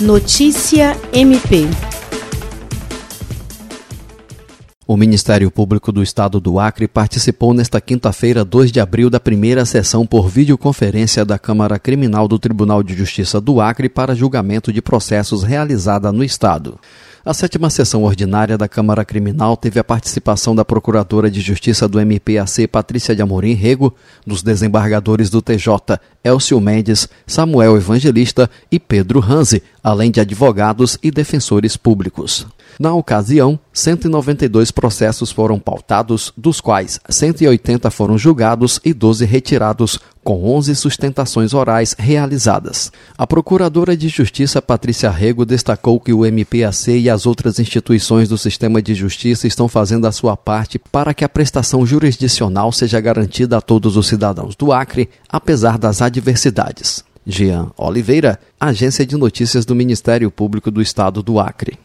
Notícia MP. O Ministério Público do Estado do Acre participou nesta quinta-feira, 2 de abril, da primeira sessão por videoconferência da Câmara Criminal do Tribunal de Justiça do Acre para julgamento de processos realizada no Estado. A sétima sessão ordinária da Câmara Criminal teve a participação da Procuradora de Justiça do MPAC, Patrícia de Amorim Rego, dos desembargadores do TJ, Elcio Mendes, Samuel Evangelista e Pedro Ranzi, além de advogados e defensores públicos. Na ocasião, 192 processos foram pautados, dos quais 180 foram julgados e 12 retirados, com 11 sustentações orais realizadas. A Procuradora de Justiça Patrícia Rego destacou que o MPAC e as outras instituições do sistema de justiça estão fazendo a sua parte para que a prestação jurisdicional seja garantida a todos os cidadãos do Acre, apesar das adversidades. Jean Oliveira, Agência de Notícias do Ministério Público do Estado do Acre.